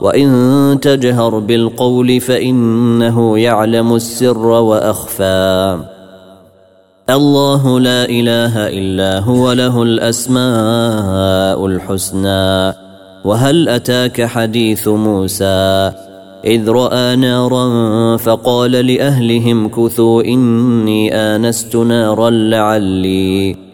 وإن تجهر بالقول فإنه يعلم السر وأخفى. الله لا إله إلا هو له الأسماء الحسنى. وهل أتاك حديث موسى؟ إذ رأى نارا فقال لأهلهم كثوا إني آنست نارا لعلي.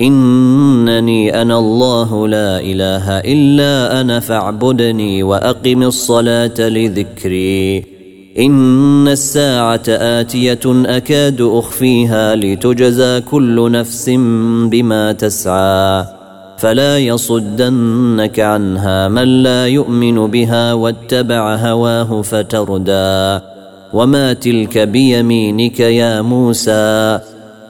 إنني أنا الله لا إله إلا أنا فاعبدني وأقم الصلاة لذكري. إن الساعة آتية أكاد أخفيها لتجزى كل نفس بما تسعى. فلا يصدنك عنها من لا يؤمن بها واتبع هواه فتردى. وما تلك بيمينك يا موسى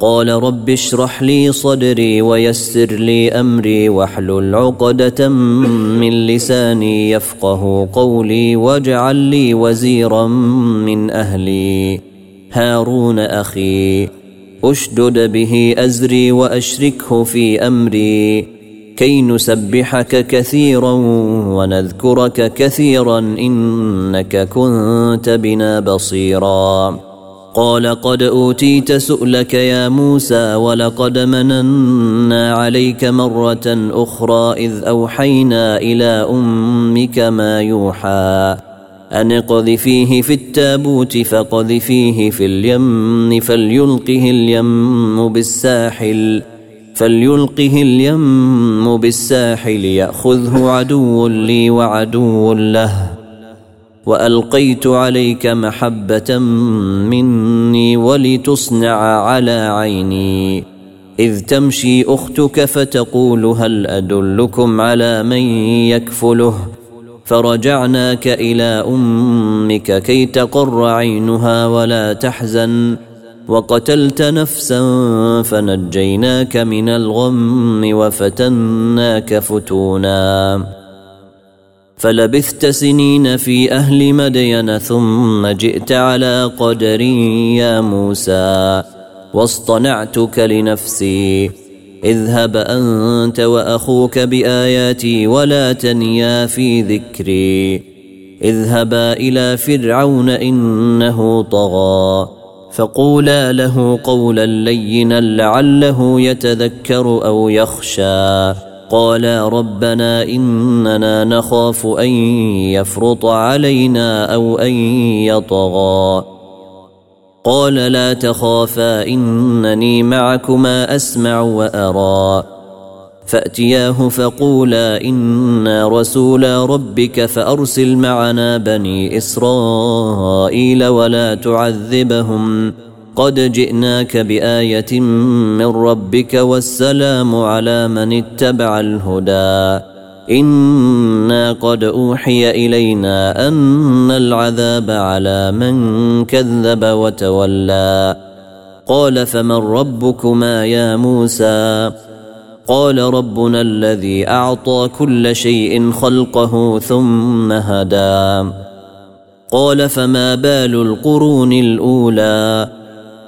قال رب اشرح لي صدري ويسر لي أمري واحلل عقدة من لساني يفقه قولي واجعل لي وزيرا من أهلي. هارون أخي أشدد به أزري وأشركه في أمري. كي نسبحك كثيرا ونذكرك كثيرا إنك كنت بنا بصيرا. قال قد أوتيت سؤلك يا موسى ولقد مننا عليك مرة أخرى إذ أوحينا إلى أمك ما يوحى أن اقذفيه في التابوت فقذفيه في اليم فليلقه اليم بالساحل فليلقه اليم بالساحل يأخذه عدو لي وعدو له وألقيت عليك محبة مني ولتصنع على عيني. إذ تمشي أختك فتقول هل أدلكم على من يكفله؟ فرجعناك إلى أمك كي تقر عينها ولا تحزن. وقتلت نفسا فنجيناك من الغم وفتناك فتونا. فلبثت سنين في أهل مدين ثم جئت على قدر يا موسى واصطنعتك لنفسي. اذهب أنت وأخوك بآياتي ولا تنيا في ذكري. اذهبا إلى فرعون إنه طغى. فقولا له قولا لينا لعله يتذكر أو يخشى. قالا ربنا إننا نخاف أن يفرط علينا أو أن يطغى. قال لا تخافا إنني معكما أسمع وأرى. فأتياه فقولا إنا رسولا ربك فأرسل معنا بني إسرائيل ولا تعذبهم. قد جئناك بآية من ربك والسلام على من اتبع الهدى. إنا قد أوحي إلينا أن العذاب على من كذب وتولى. قال فمن ربكما يا موسى؟ قال ربنا الذي أعطى كل شيء خلقه ثم هدى. قال فما بال القرون الأولى؟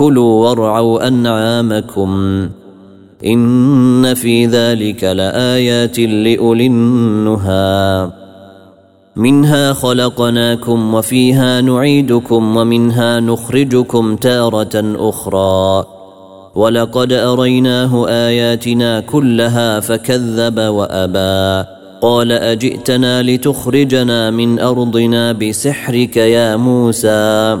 كلوا وارعوا أنعامكم إن في ذلك لآيات لأولي النهى. منها خلقناكم وفيها نعيدكم ومنها نخرجكم تارة أخرى. ولقد أريناه آياتنا كلها فكذب وأبى. قال أجئتنا لتخرجنا من أرضنا بسحرك يا موسى؟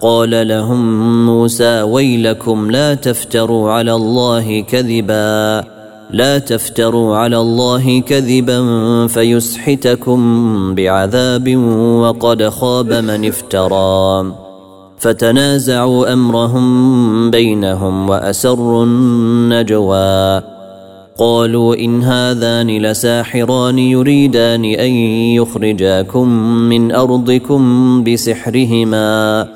قال لهم موسى ويلكم لا تفتروا على الله كذبا. لا تفتروا على الله كذبا فيسحتكم بعذاب وقد خاب من افترى. فتنازعوا أمرهم بينهم وأسروا النجوى. قالوا إن هذان لساحران يريدان أن يخرجاكم من أرضكم بسحرهما.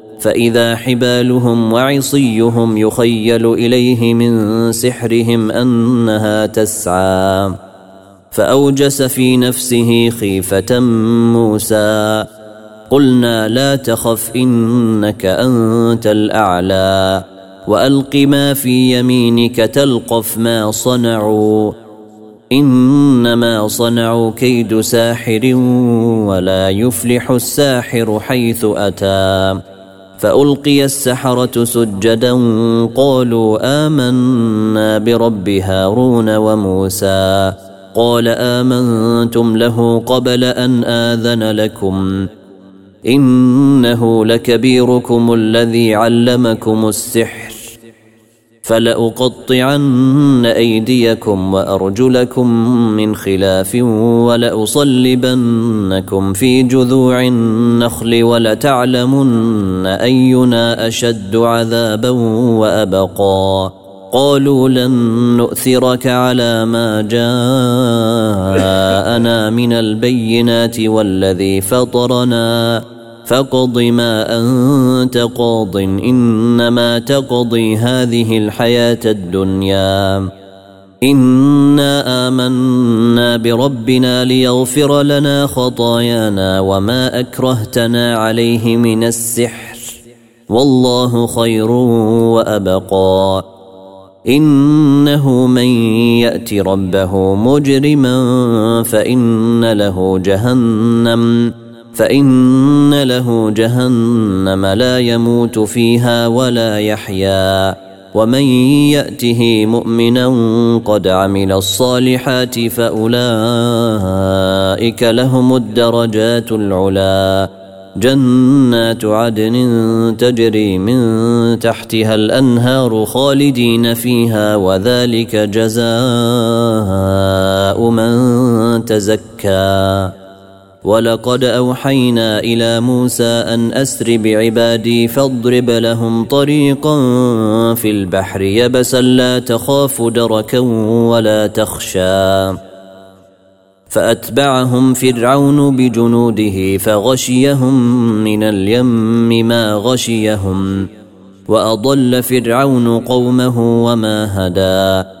فإذا حبالهم وعصيهم يخيل إليه من سحرهم أنها تسعى. فأوجس في نفسه خيفة موسى. قلنا لا تخف إنك أنت الأعلى. وألق ما في يمينك تلقف ما صنعوا. إنما صنعوا كيد ساحر ولا يفلح الساحر حيث أتى. فألقي السحرة سجدا قالوا آمنا برب هارون وموسى. قال آمنتم له قبل أن آذن لكم. إنه لكبيركم الذي علمكم السحر. فلأقطعن أيديكم وأرجلكم من خلاف ولأصلبنكم في جذوع النخل ولتعلمن أينا أشد عذابا وأبقى. قالوا لن نؤثرك على ما جاءنا من البينات والذي فطرنا. فاقض ما أنت قاض إنما تقضي هذه الحياة الدنيا. إنا آمنا بربنا ليغفر لنا خطايانا وما أكرهتنا عليه من السحر. والله خير وأبقى. إنه من يأت ربه مجرما فإن له جهنم. فإن له جهنم لا يموت فيها ولا يحيا. ومن يأته مؤمنا قد عمل الصالحات فأولئك لهم الدرجات العلا. جنات عدن تجري من تحتها الأنهار خالدين فيها وذلك جزاء من تزكى. ولقد اوحينا إلى موسى ان اسر بعبادي فاضرب لهم طريقا في البحر يبسا لا تخاف دركا ولا تخشى فاتبعهم فرعون بجنوده فغشيهم من اليم ما غشيهم واضل فرعون قومه وما هدى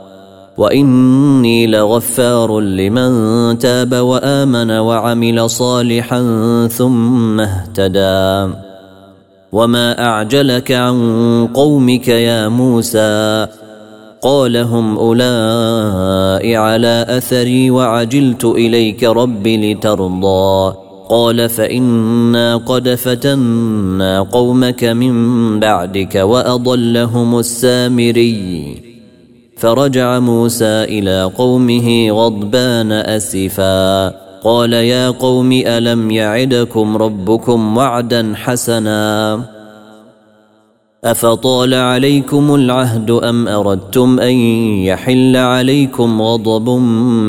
واني لغفار لمن تاب وامن وعمل صالحا ثم اهتدى وما اعجلك عن قومك يا موسى قال هم اولئك على اثري وعجلت اليك رب لترضى قال فانا قد فتنا قومك من بعدك واضلهم السامري فرجع موسى إلى قومه غضبان أسفا. قال يا قوم ألم يعدكم ربكم وعدا حسنا؟ أفطال عليكم العهد أم أردتم أن يحل عليكم غضب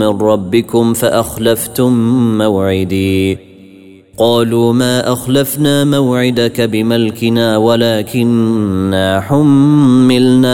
من ربكم فأخلفتم موعدي؟ قالوا ما أخلفنا موعدك بملكنا ولكننا حملنا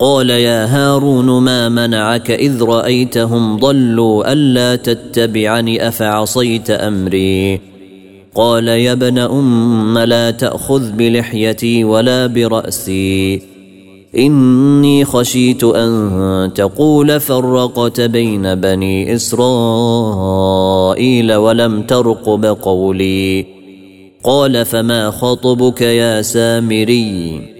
قال يا هارون ما منعك إذ رأيتهم ضلوا ألا تتبعني أفعصيت أمري؟ قال يا ابن أم لا تأخذ بلحيتي ولا برأسي. إني خشيت أن تقول فرقت بين بني إسرائيل ولم ترقب قولي. قال فما خطبك يا سامري؟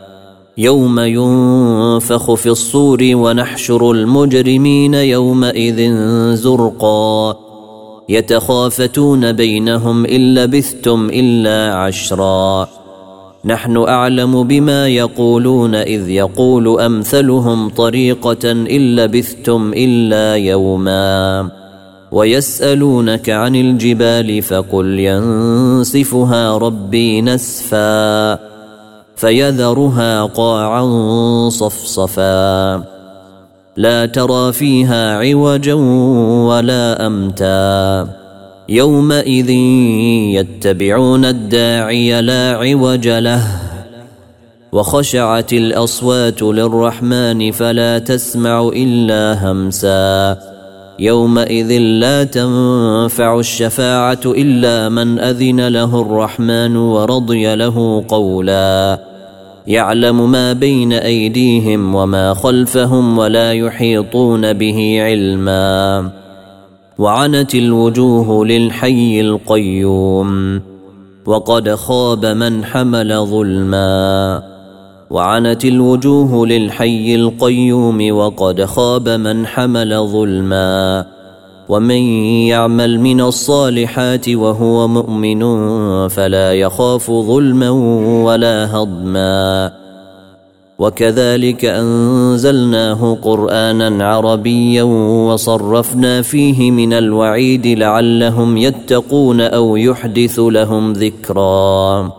يوم ينفخ في الصور ونحشر المجرمين يومئذ زرقا. يتخافتون بينهم إن لبثتم إلا عشرا. نحن أعلم بما يقولون إذ يقول أمثلهم طريقة إن لبثتم إلا يوما. ويسألونك عن الجبال فقل ينسفها ربي نسفا. فيذرها قاعا صفصفا. لا ترى فيها عوجا ولا أمتا. يومئذ يتبعون الداعي لا عوج له. وخشعت الأصوات للرحمن فلا تسمع إلا همسا. يومئذ لا تنفع الشفاعة إلا من أذن له الرحمن ورضي له قولا. يعلم ما بين أيديهم وما خلفهم ولا يحيطون به علما. وعنت الوجوه للحي القيوم وقد خاب من حمل ظلما. وعنت الوجوه للحي القيوم وقد خاب من حمل ظلما. ومن يعمل من الصالحات وهو مؤمن فلا يخاف ظلما ولا هضما وكذلك انزلناه قرانا عربيا وصرفنا فيه من الوعيد لعلهم يتقون أو يحدث لهم ذكرا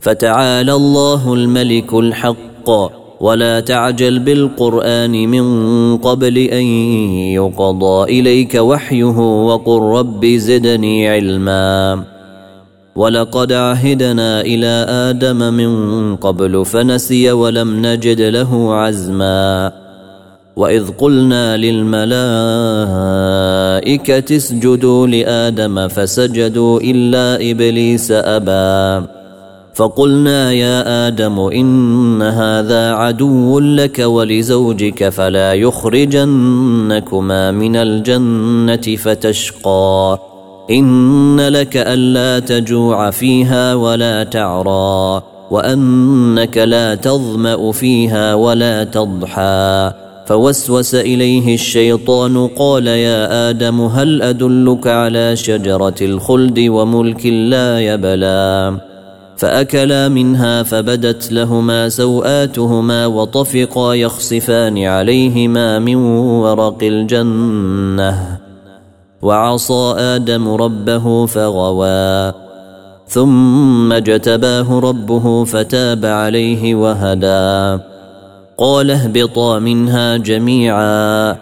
فتعالى الله الملك الحق ولا تعجل بالقرآن من قبل أن يقضى إليك وحيه وقل رب زدني علما. ولقد عهدنا إلى آدم من قبل فنسي ولم نجد له عزما. وإذ قلنا للملائكة اسجدوا لآدم فسجدوا إلا إبليس أبى. فقلنا يا آدم إن هذا عدو لك ولزوجك فلا يخرجنكما من الجنة فتشقى. إن لك ألا تجوع فيها ولا تعرى وأنك لا تظمأ فيها ولا تضحى. فوسوس إليه الشيطان قال يا آدم هل أدلك على شجرة الخلد وملك لا يبلى؟ فأكلا منها فبدت لهما سوآتهما وطفقا يخصفان عليهما من ورق الجنة. وعصى آدم ربه فغوى. ثم اجتباه ربه فتاب عليه وهدى. قال اهبطا منها جميعا.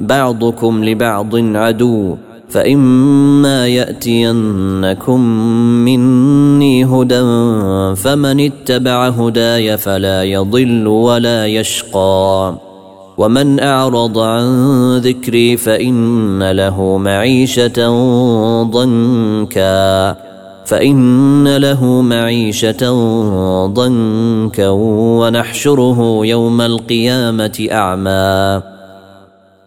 بعضكم لبعض عدو. فإما يأتينكم مني هدى فمن اتبع هداي فلا يضل ولا يشقى. ومن أعرض عن ذكري فإن له معيشة ضنكا. فإن له معيشة ضنكا ونحشره يوم القيامة أعمى.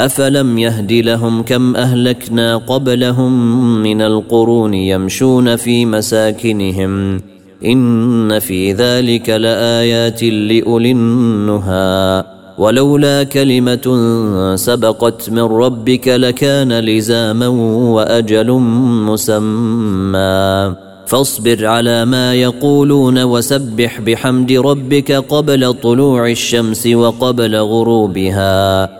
أفلم يهد لهم كم أهلكنا قبلهم من القرون يمشون في مساكنهم إن في ذلك لآيات لأولي النهي ولولا كلمة سبقت من ربك لكان لزاما وأجل مسمى فاصبر على ما يقولون وسبح بحمد ربك قبل طلوع الشمس وقبل غروبها